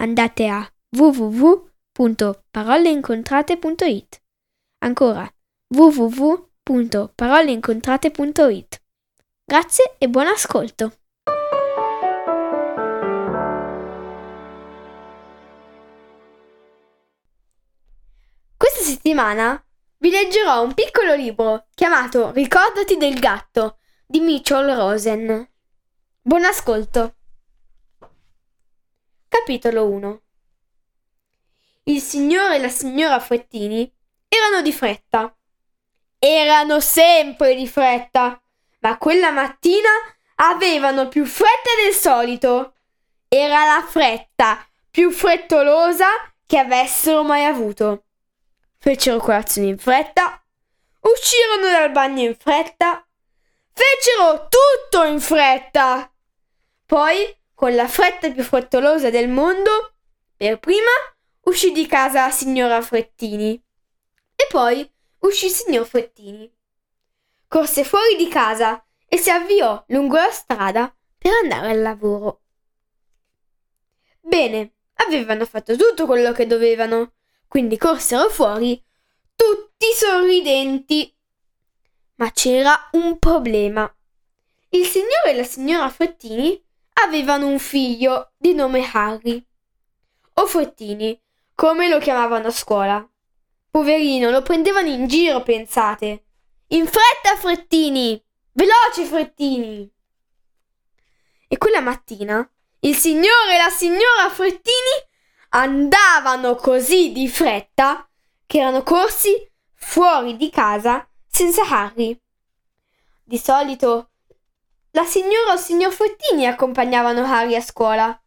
andate a www.paroleincontrate.it. Ancora www.paroleincontrate.it. Grazie e buon ascolto. Questa settimana vi leggerò un piccolo libro chiamato Ricordati del gatto di Mitchell Rosen. Buon ascolto. Capitolo 1 Il signore e la signora Frettini erano di fretta. Erano sempre di fretta, ma quella mattina avevano più fretta del solito. Era la fretta più frettolosa che avessero mai avuto. Fecero colazione in fretta, uscirono dal bagno in fretta, fecero tutto in fretta. Poi con la fretta più frettolosa del mondo, per prima uscì di casa la signora Frettini e poi uscì il signor Frettini. Corse fuori di casa e si avviò lungo la strada per andare al lavoro. Bene, avevano fatto tutto quello che dovevano, quindi corsero fuori tutti sorridenti. Ma c'era un problema. Il signore e la signora Frettini avevano un figlio di nome Harry. O Frettini, come lo chiamavano a scuola. Poverino, lo prendevano in giro, pensate. In fretta, Frettini! Veloce, Frettini! E quella mattina il signore e la signora Frettini andavano così di fretta che erano corsi fuori di casa senza Harry. Di solito la signora o il signor Frettini accompagnavano Harry a scuola.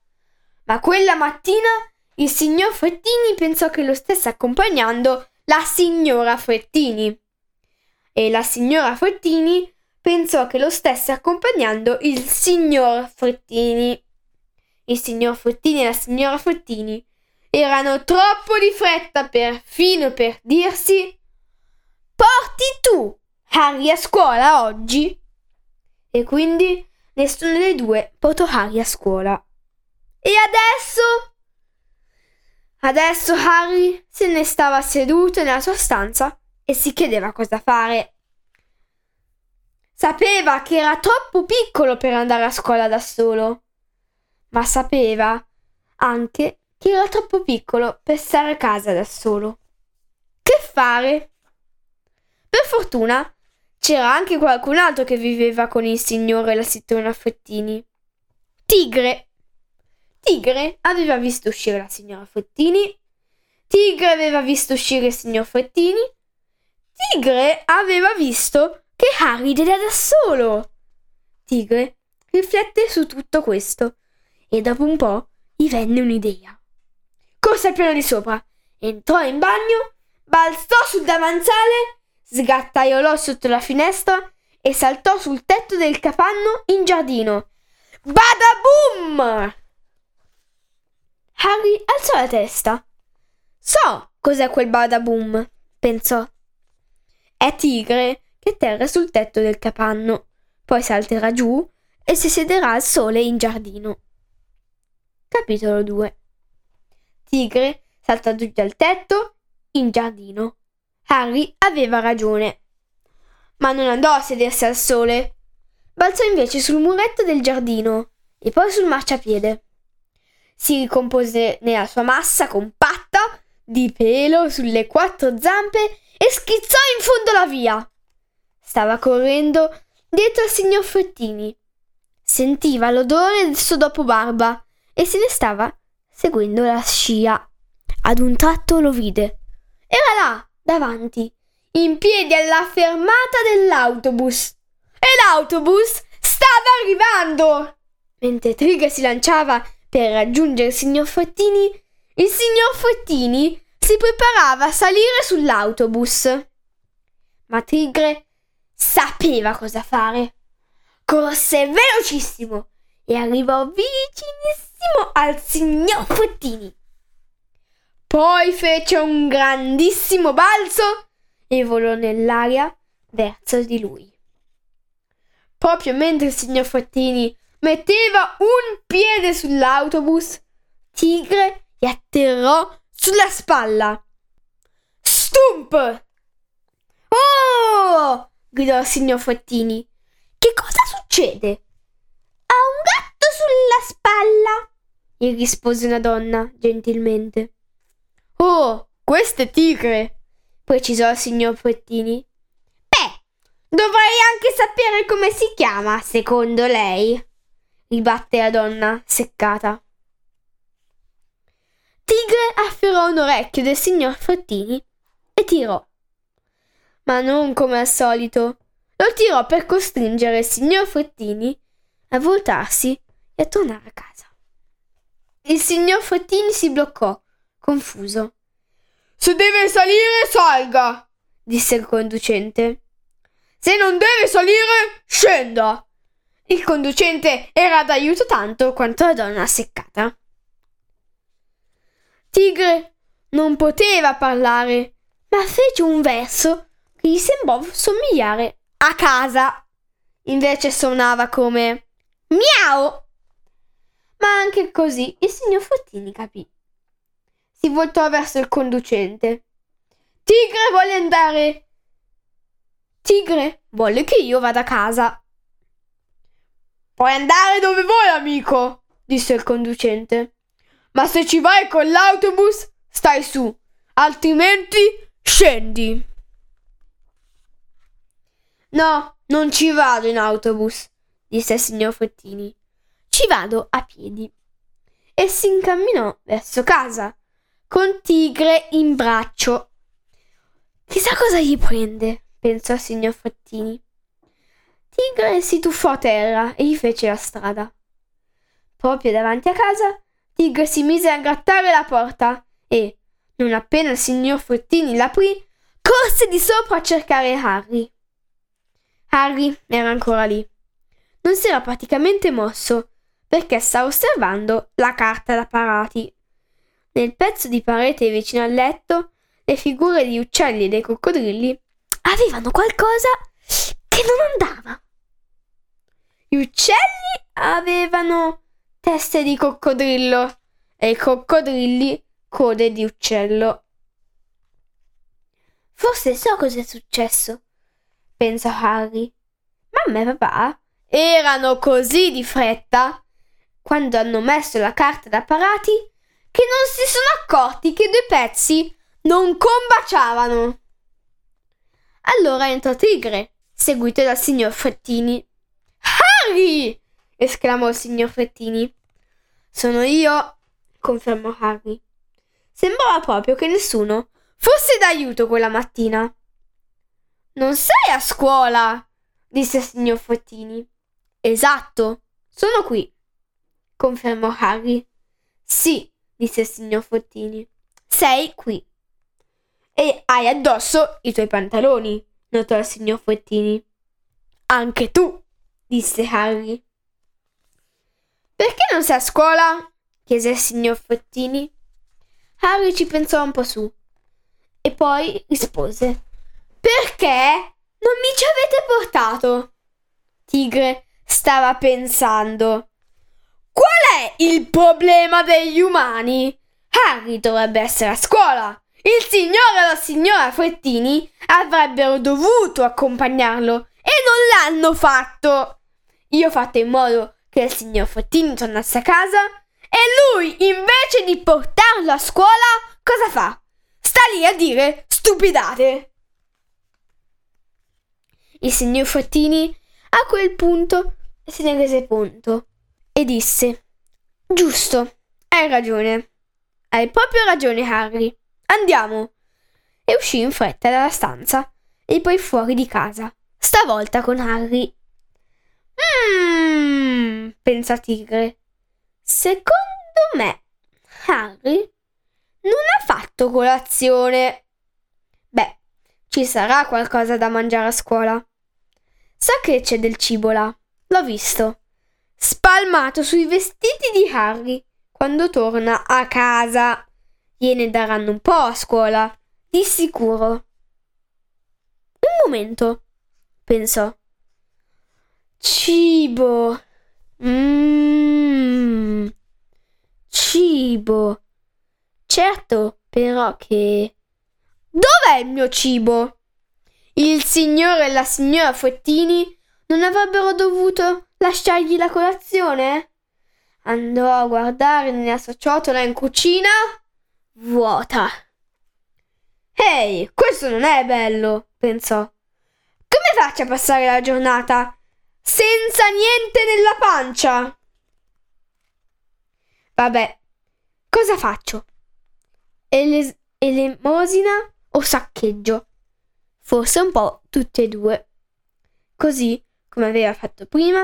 Ma quella mattina il signor Frettini pensò che lo stesse accompagnando la signora Frettini. E la signora Frettini pensò che lo stesse accompagnando il signor Frettini. Il signor Frettini e la signora Frettini erano troppo di fretta perfino per dirsi Porti tu Harry a scuola oggi? E quindi nessuno dei due portò Harry a scuola. E adesso? Adesso Harry se ne stava seduto nella sua stanza e si chiedeva cosa fare. Sapeva che era troppo piccolo per andare a scuola da solo, ma sapeva anche che era troppo piccolo per stare a casa da solo. Che fare? Per fortuna c'era anche qualcun altro che viveva con il signore e la signora Frettini. Tigre. Tigre aveva visto uscire la signora Frettini. Tigre aveva visto uscire il signor Frettini. Tigre aveva visto che Harry era da solo. Tigre riflette su tutto questo e dopo un po' gli venne un'idea. Corse al piano di sopra, entrò in bagno, balzò sul davanzale sgattaiolò sotto la finestra e saltò sul tetto del capanno in giardino. Badaboom! Harry alzò la testa. So cos'è quel badaboom, pensò. È tigre che terra sul tetto del capanno, poi salterà giù e si siederà al sole in giardino. Capitolo 2 Tigre salta giù dal tetto in giardino. Harry aveva ragione. Ma non andò a sedersi al sole. Balzò invece sul muretto del giardino e poi sul marciapiede. Si ricompose nella sua massa compatta di pelo sulle quattro zampe e schizzò in fondo la via. Stava correndo dietro al signor Frettini. Sentiva l'odore del suo dopobarba e se ne stava seguendo la scia. Ad un tratto lo vide. Era là, davanti, in piedi alla fermata dell'autobus. E l'autobus stava arrivando! Mentre Trigger si lanciava per raggiungere il signor Frettini, il signor Frettini si preparava a salire sull'autobus. Ma Tigre sapeva cosa fare. Corse velocissimo e arrivò vicinissimo al signor Frettini. Poi fece un grandissimo balzo e volò nell'aria verso di lui. Proprio mentre il signor Frettini metteva un piede sull'autobus, Tigre gli atterrò sulla spalla. Stump! Oh! gridò il signor Frettini. Che cosa succede? Ha un gatto sulla spalla, gli rispose una donna gentilmente. Oh, questo è Tigre, precisò il signor Frettini. Dovrei anche sapere come si chiama, secondo lei, ribatte la donna seccata. Tigre afferrò un orecchio del signor Frettini e tirò. Ma non come al solito. Lo tirò per costringere il signor Frettini a voltarsi e a tornare a casa. Il signor Frettini si bloccò, confuso. Se deve salire, salga, disse il conducente. Se non deve salire, scenda. Il conducente era d'aiuto tanto quanto la donna seccata. Tigre non poteva parlare, ma fece un verso che gli sembrò somigliare a casa. Invece suonava come miau. Ma anche così il signor Fottini capì. Si voltò verso il conducente. Tigre vuole andare Tigre volle che io vada a casa. Puoi andare dove vuoi, amico, disse il conducente. Ma se ci vai con l'autobus, stai su, altrimenti scendi. No, non ci vado in autobus, disse il signor Frettini. Ci vado a piedi. E si incamminò verso casa, con Tigre in braccio. Chissà cosa gli prende pensò il signor Frattini. Tigre si tuffò a terra e gli fece la strada. Proprio davanti a casa, Tigre si mise a grattare la porta e, non appena il signor Frattini l'aprì, corse di sopra a cercare Harry. Harry era ancora lì. Non si era praticamente mosso perché stava osservando la carta da parati. Nel pezzo di parete vicino al letto, le figure di uccelli e dei coccodrilli avevano qualcosa che non andava. Gli uccelli avevano teste di coccodrillo e i coccodrilli code di uccello. Forse so cos'è successo, pensò Harry. Mamma e papà erano così di fretta quando hanno messo la carta da parati che non si sono accorti che due pezzi non combaciavano. Allora entrò Tigre, seguito dal signor Frettini. Harry! esclamò il signor Frettini. Sono io, confermò Harry. Sembrava proprio che nessuno fosse d'aiuto quella mattina. Non sei a scuola, disse il signor Frettini. Esatto, sono qui, confermò Harry. Sì, disse il signor Frettini. Sei qui. E hai addosso i tuoi pantaloni, notò il signor Frettini. Anche tu, disse Harry. Perché non sei a scuola? chiese il signor Frettini. Harry ci pensò un po' su e poi rispose: Perché non mi ci avete portato? Tigre stava pensando. Qual è il problema degli umani? Harry dovrebbe essere a scuola il signore e la signora Frettini avrebbero dovuto accompagnarlo e non l'hanno fatto. Io ho fatto in modo che il signor Frettini tornasse a casa e lui, invece di portarlo a scuola, cosa fa? Sta lì a dire stupidate. Il signor Frettini a quel punto se ne rese conto e disse: Giusto, hai ragione. Hai proprio ragione, Harry. Andiamo! E uscì in fretta dalla stanza e poi fuori di casa, stavolta con Harry. Mmm, pensa Tigre. Secondo me, Harry fatto colazione. Beh, ci sarà qualcosa da mangiare a scuola. Sa che c'è del cibo là. L'ho visto. Spalmato sui vestiti di Harry quando torna a casa. Gliene daranno un po' a scuola, di sicuro. Un momento, pensò. Cibo. Mmm. Cibo. Certo, però che... Dov'è il mio cibo? Il signore e la signora Frettini non avrebbero dovuto lasciargli la colazione? Andò a guardare nella sua ciotola in cucina. Vuota. Ehi, questo non è bello, pensò. Come faccio a passare la giornata senza niente nella pancia? Vabbè, cosa faccio? Ele- elemosina o saccheggio? Forse un po' tutte e due. Così, come aveva fatto prima,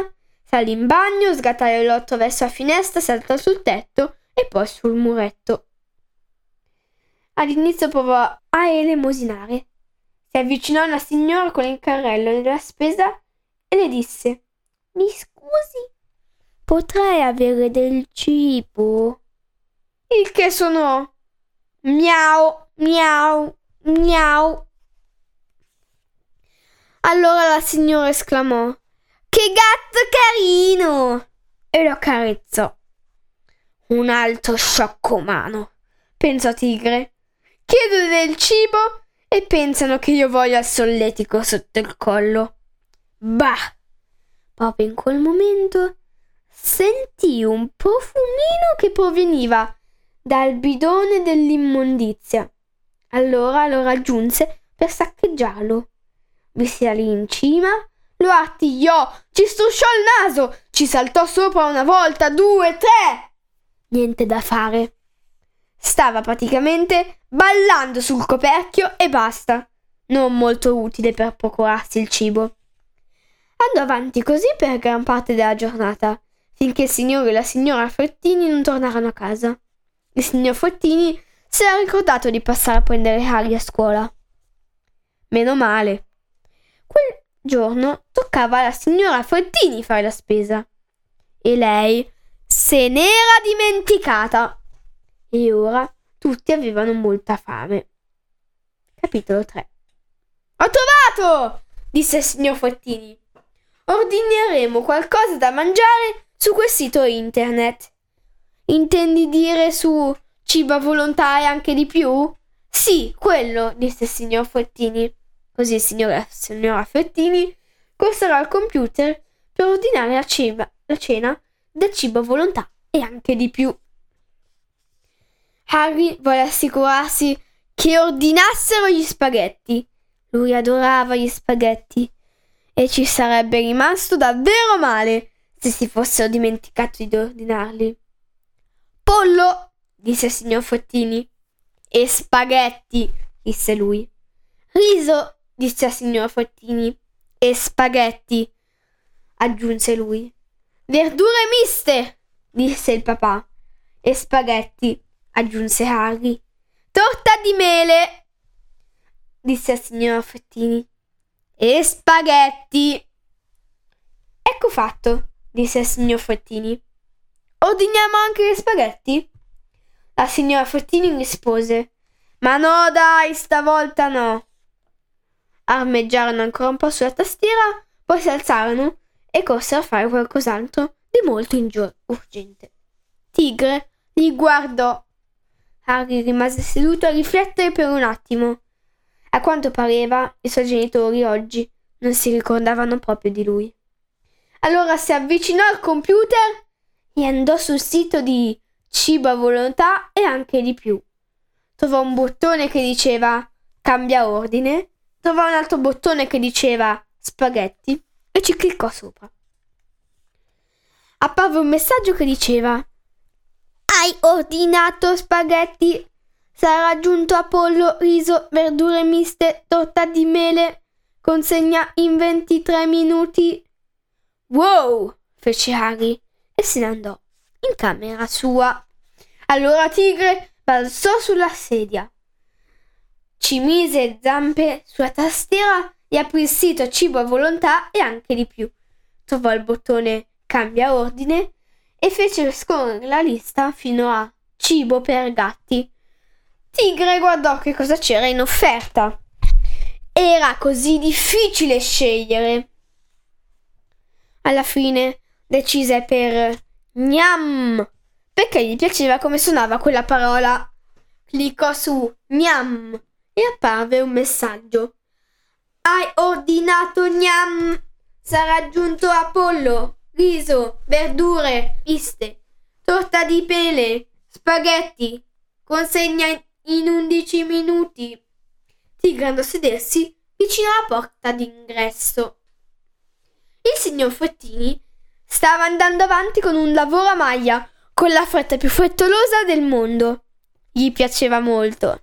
salì in bagno, sgattò l'otto verso la finestra, saltò sul tetto e poi sul muretto. All'inizio provò a elemosinare. Si avvicinò una signora con il carrello della spesa e le disse: Mi scusi, potrei avere del cibo? Il che sonò miau, miau, miau. Allora la signora esclamò: Che gatto carino! e lo accarezzò. Un altro sciocco umano, pensò Tigre. Chiedo del cibo e pensano che io voglia il solletico sotto il collo. Bah! Proprio in quel momento sentì un profumino che proveniva dal bidone dell'immondizia. Allora lo raggiunse per saccheggiarlo. Vi salì in cima, lo artigliò, ci strusciò il naso, ci saltò sopra una volta, due, tre. Niente da fare. Stava praticamente ballando sul coperchio e basta. Non molto utile per procurarsi il cibo. Andò avanti così per gran parte della giornata, finché il signore e la signora Frettini non tornarono a casa. Il signor Frettini si era ricordato di passare a prendere Harry a scuola. Meno male. Quel giorno toccava alla signora Frettini fare la spesa. E lei se n'era dimenticata. E ora tutti avevano molta fame. Capitolo 3 Ho trovato! disse il signor Frettini. Ordineremo qualcosa da mangiare su quel sito internet. Intendi dire su cibo a volontà e anche di più? Sì, quello, disse il signor Frettini. Così il signore e signora Frettini corsero al computer per ordinare la, cena, la cena del cibo a volontà e anche di più. Harry volle assicurarsi che ordinassero gli spaghetti. Lui adorava gli spaghetti e ci sarebbe rimasto davvero male se si fossero dimenticati di ordinarli. Pollo, disse il signor Frettini. E spaghetti, disse lui. Riso, disse il signor Frettini. E spaghetti, aggiunse lui. Verdure miste, disse il papà. E spaghetti, aggiunse Harry. Torta di mele, disse il signor Frettini. E spaghetti. Ecco fatto, disse il signor Frettini. Ordiniamo anche gli spaghetti? La signora Frettini rispose. Ma no, dai, stavolta no. Armeggiarono ancora un po' sulla tastiera, poi si alzarono e corsero a fare qualcos'altro di molto ingio- urgente. Tigre li guardò. Harry rimase seduto a riflettere per un attimo. A quanto pareva, i suoi genitori oggi non si ricordavano proprio di lui. Allora si avvicinò al computer e andò sul sito di cibo a volontà e anche di più. Trovò un bottone che diceva cambia ordine, trovò un altro bottone che diceva spaghetti e ci cliccò sopra. Apparve un messaggio che diceva Hai ordinato spaghetti? Sarà raggiunto Apollo, riso, verdure miste, torta di mele. Consegna in 23 minuti. Wow! fece Harry e se ne andò in camera sua. Allora Tigre balzò sulla sedia, ci mise zampe sulla tastiera e aprì il sito cibo a volontà e anche di più. Trovò il bottone cambia ordine e fece scorrere la lista fino a cibo per gatti. Tigre guardò che cosa c'era in offerta. Era così difficile scegliere. Alla fine decise per gnam, perché gli piaceva come suonava quella parola. Cliccò su gnam e apparve un messaggio. Hai ordinato gnam. Sarà giunto Apollo, riso, verdure, miste, torta di pele, spaghetti. Consegna in undici minuti. Tigre andò a sedersi vicino alla porta d'ingresso. Il signor Frettini stava andando avanti con un lavoro a maglia, con la fretta più frettolosa del mondo. Gli piaceva molto.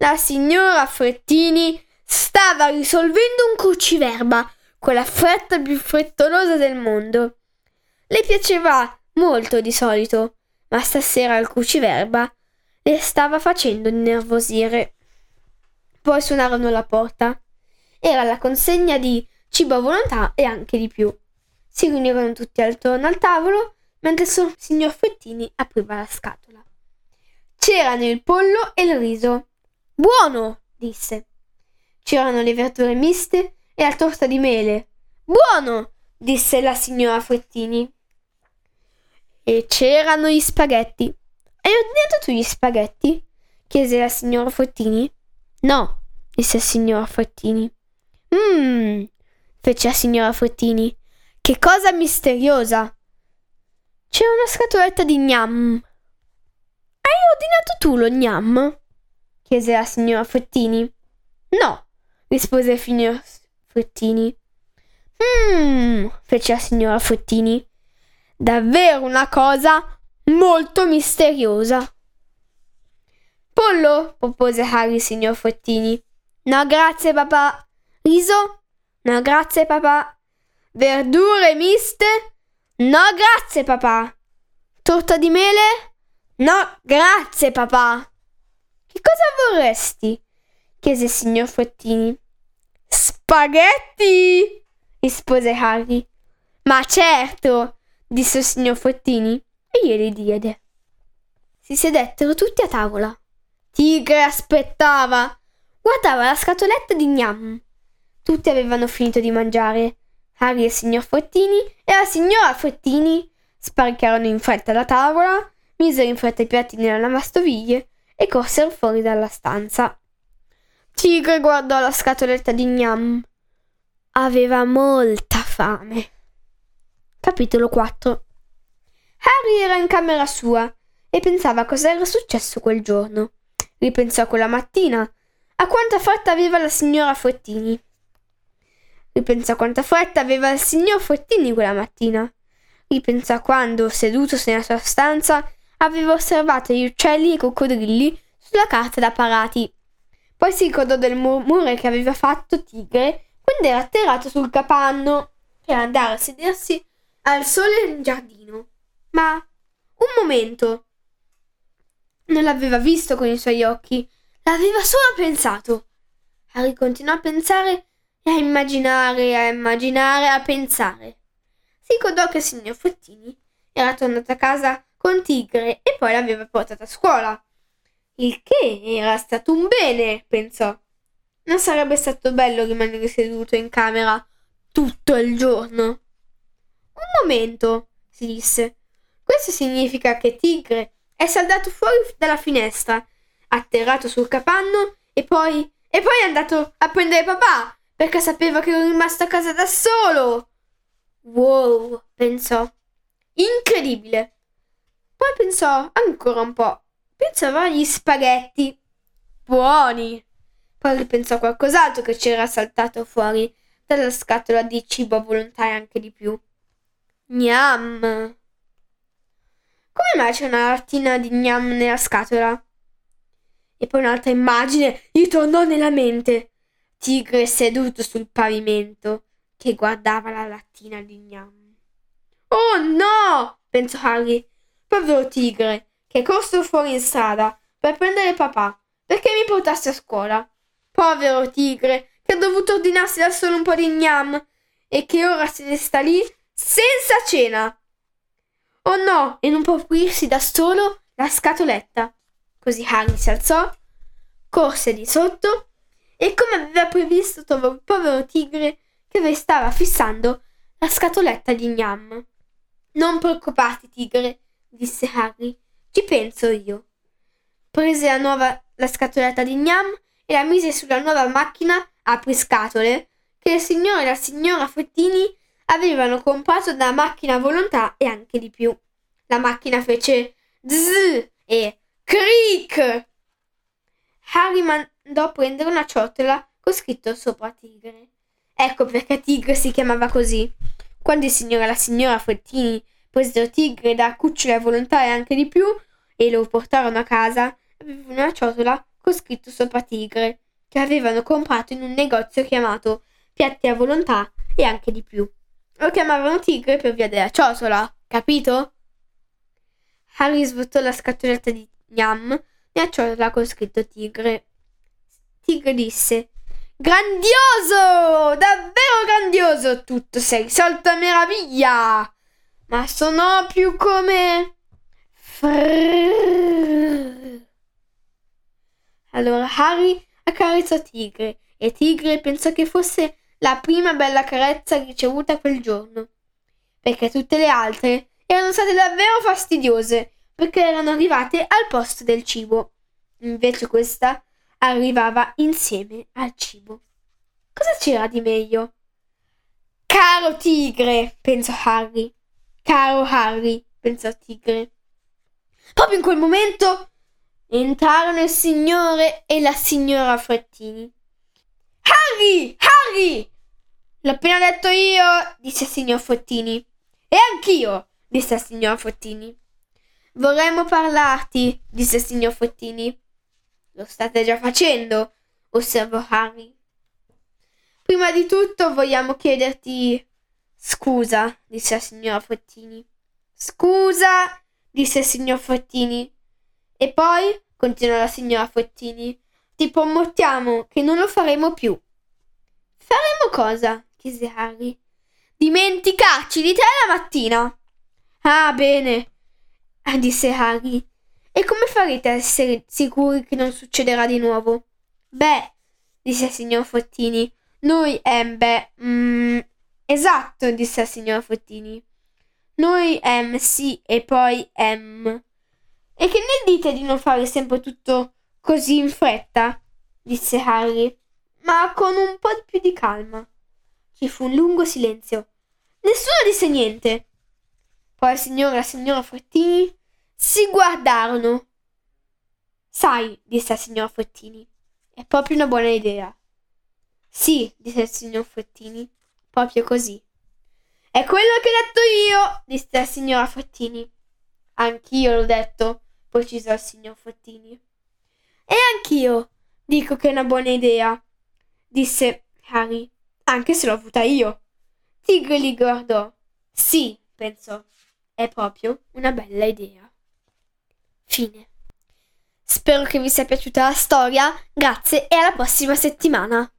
La signora Frettini stava risolvendo un cruciverba con la fretta più frettolosa del mondo. Le piaceva molto di solito, ma stasera il cruciverba le stava facendo innervosire. Poi suonarono alla porta. Era la consegna di cibo a volontà e anche di più. Si riunirono tutti attorno al tavolo mentre il signor Frettini apriva la scatola. C'erano il pollo e il riso. Buono! disse. C'erano le verdure miste e la torta di mele. Buono! disse la signora Frettini. E c'erano gli spaghetti. Hai ordinato tu gli spaghetti? chiese la signora Frettini. No, disse il signor Frettini. Mmm, fece la signora Frettini. Che cosa misteriosa! C'è una scatoletta di gnam. Hai ordinato tu lo gnam? Chiese la signora Frettini. No, rispose il signor Frettini. Mmm, fece la signora Frettini. Davvero una cosa molto misteriosa. Pollo, propose Harry, signor Frettini. No, grazie, papà. Riso? No, grazie, papà. Verdure miste? No, grazie, papà. Torta di mele? No, grazie, papà. Cosa vorresti? chiese il signor Frettini. Spaghetti! rispose Harry. Ma certo, disse il signor Frettini e glieli diede. Si sedettero tutti a tavola. Tigre aspettava. Guardava la scatoletta di gnam. Tutti avevano finito di mangiare. Harry e il signor Frettini e la signora Frettini sparicarono in fretta la tavola, misero in fretta i piatti nella lavastoviglie e corsero fuori dalla stanza. Tigre guardò la scatoletta di gnam. Aveva molta fame. Capitolo 4 Harry era in camera sua e pensava cosa era successo quel giorno. Ripensò quella mattina a quanta fretta aveva la signora Frettini. Ripensò quanta fretta aveva il signor Frettini quella mattina. Ripensò quando, sedutosi nella sua stanza, aveva osservato gli uccelli e i coccodrilli sulla carta da parati. Poi si ricordò del murmure che aveva fatto Tigre quando era atterrato sul capanno per andare a sedersi al sole in giardino. Ma un momento. Non l'aveva visto con i suoi occhi, l'aveva solo pensato. Harry continuò a pensare e a immaginare, a immaginare, a pensare. Si ricordò che il signor Frettini era tornato a casa con Tigre e poi l'aveva portata a scuola. Il che era stato un bene, pensò. Non sarebbe stato bello rimanere seduto in camera tutto il giorno. Un momento, si disse. Questo significa che Tigre è saldato fuori dalla finestra, atterrato sul capanno e poi. e poi è andato a prendere papà perché sapeva che ero rimasto a casa da solo. Wow, pensò. Incredibile. Poi pensò ancora un po'. Pensava agli spaghetti. Buoni. Poi ripensò a qualcos'altro che c'era saltato fuori dalla scatola di cibo a volontà e anche di più. Gnam. Come mai c'è una lattina di gnam nella scatola? E poi un'altra immagine gli tornò nella mente. Tigre seduto sul pavimento che guardava la lattina di gnam. Oh no! pensò Harry. Povero tigre, che è corso fuori in strada per prendere papà, perché mi portassi a scuola. Povero tigre, che ha dovuto ordinarsi da solo un po' di gnam e che ora se ne sta lì senza cena. Oh no, e non può aprirsi da solo la scatoletta. Così Harry si alzò, corse di sotto e come aveva previsto trovò il povero tigre che vi stava fissando la scatoletta di gnam. Non preoccuparti, tigre, disse Harry, ci penso io. Prese la nuova la scatoletta di gnam e la mise sulla nuova macchina apriscatole che il signore e la signora Frettini avevano comprato da macchina volontà e anche di più. La macchina fece zzz e cric. Harry mandò a prendere una ciotola con scritto sopra Tigre. Ecco perché Tigre si chiamava così. Quando il signore e la signora Frettini presero Tigre da cucciole a volontà e anche di più e lo portarono a casa, avevano una ciotola con scritto sopra Tigre, che avevano comprato in un negozio chiamato Piatti a volontà e anche di più. Lo chiamavano Tigre per via della ciotola, capito? Harry svuotò la scatoletta di gnam nella ciotola con scritto Tigre. Tigre disse Grandioso! Davvero grandioso! Tutto è risolto a meraviglia! Ma sono più come... Frrrr. Allora Harry accarezzò Tigre e Tigre pensò che fosse la prima bella carezza ricevuta quel giorno, perché tutte le altre erano state davvero fastidiose perché erano arrivate al posto del cibo. Invece questa arrivava insieme al cibo. Cosa c'era di meglio? Caro tigre, pensò Harry. Caro Harry, pensò Tigre. Proprio in quel momento entrarono il signore e la signora Frettini. Harry! Harry! L'ho appena detto io, disse il signor Frettini. E anch'io, disse il signor Frettini. Vorremmo parlarti, disse il signor Frettini. Lo state già facendo, osservò Harry. Prima di tutto vogliamo chiederti scusa, disse la signora Frettini. Scusa, disse il signor Frettini. E poi, continuò la signora Frettini, ti promettiamo che non lo faremo più. Faremo cosa? chiese Harry. Dimenticarci di te la mattina. Ah, bene, disse Harry. E come farete a essere sicuri che non succederà di nuovo? Beh, disse il signor Frettini, noi, ehm, beh, mm, esatto, disse il signor Frettini. Noi, ehm, sì, e poi, ehm. E che ne dite di non fare sempre tutto così in fretta? disse Harry, ma con un po' più di calma. Ci fu un lungo silenzio. Nessuno disse niente. Poi il signore e la signora Frettini si guardarono. Sai, disse il signor Frettini, è proprio una buona idea. Sì, disse il signor Frettini, proprio così. È quello che ho detto io, disse la signora Frettini. Anch'io l'ho detto, precisò il signor Frettini. E anch'io dico che è una buona idea, disse Harry, anche se l'ho avuta io. Tigre li guardò. Sì, pensò, è proprio una bella idea. Fine. Spero che vi sia piaciuta la storia, grazie e alla prossima settimana.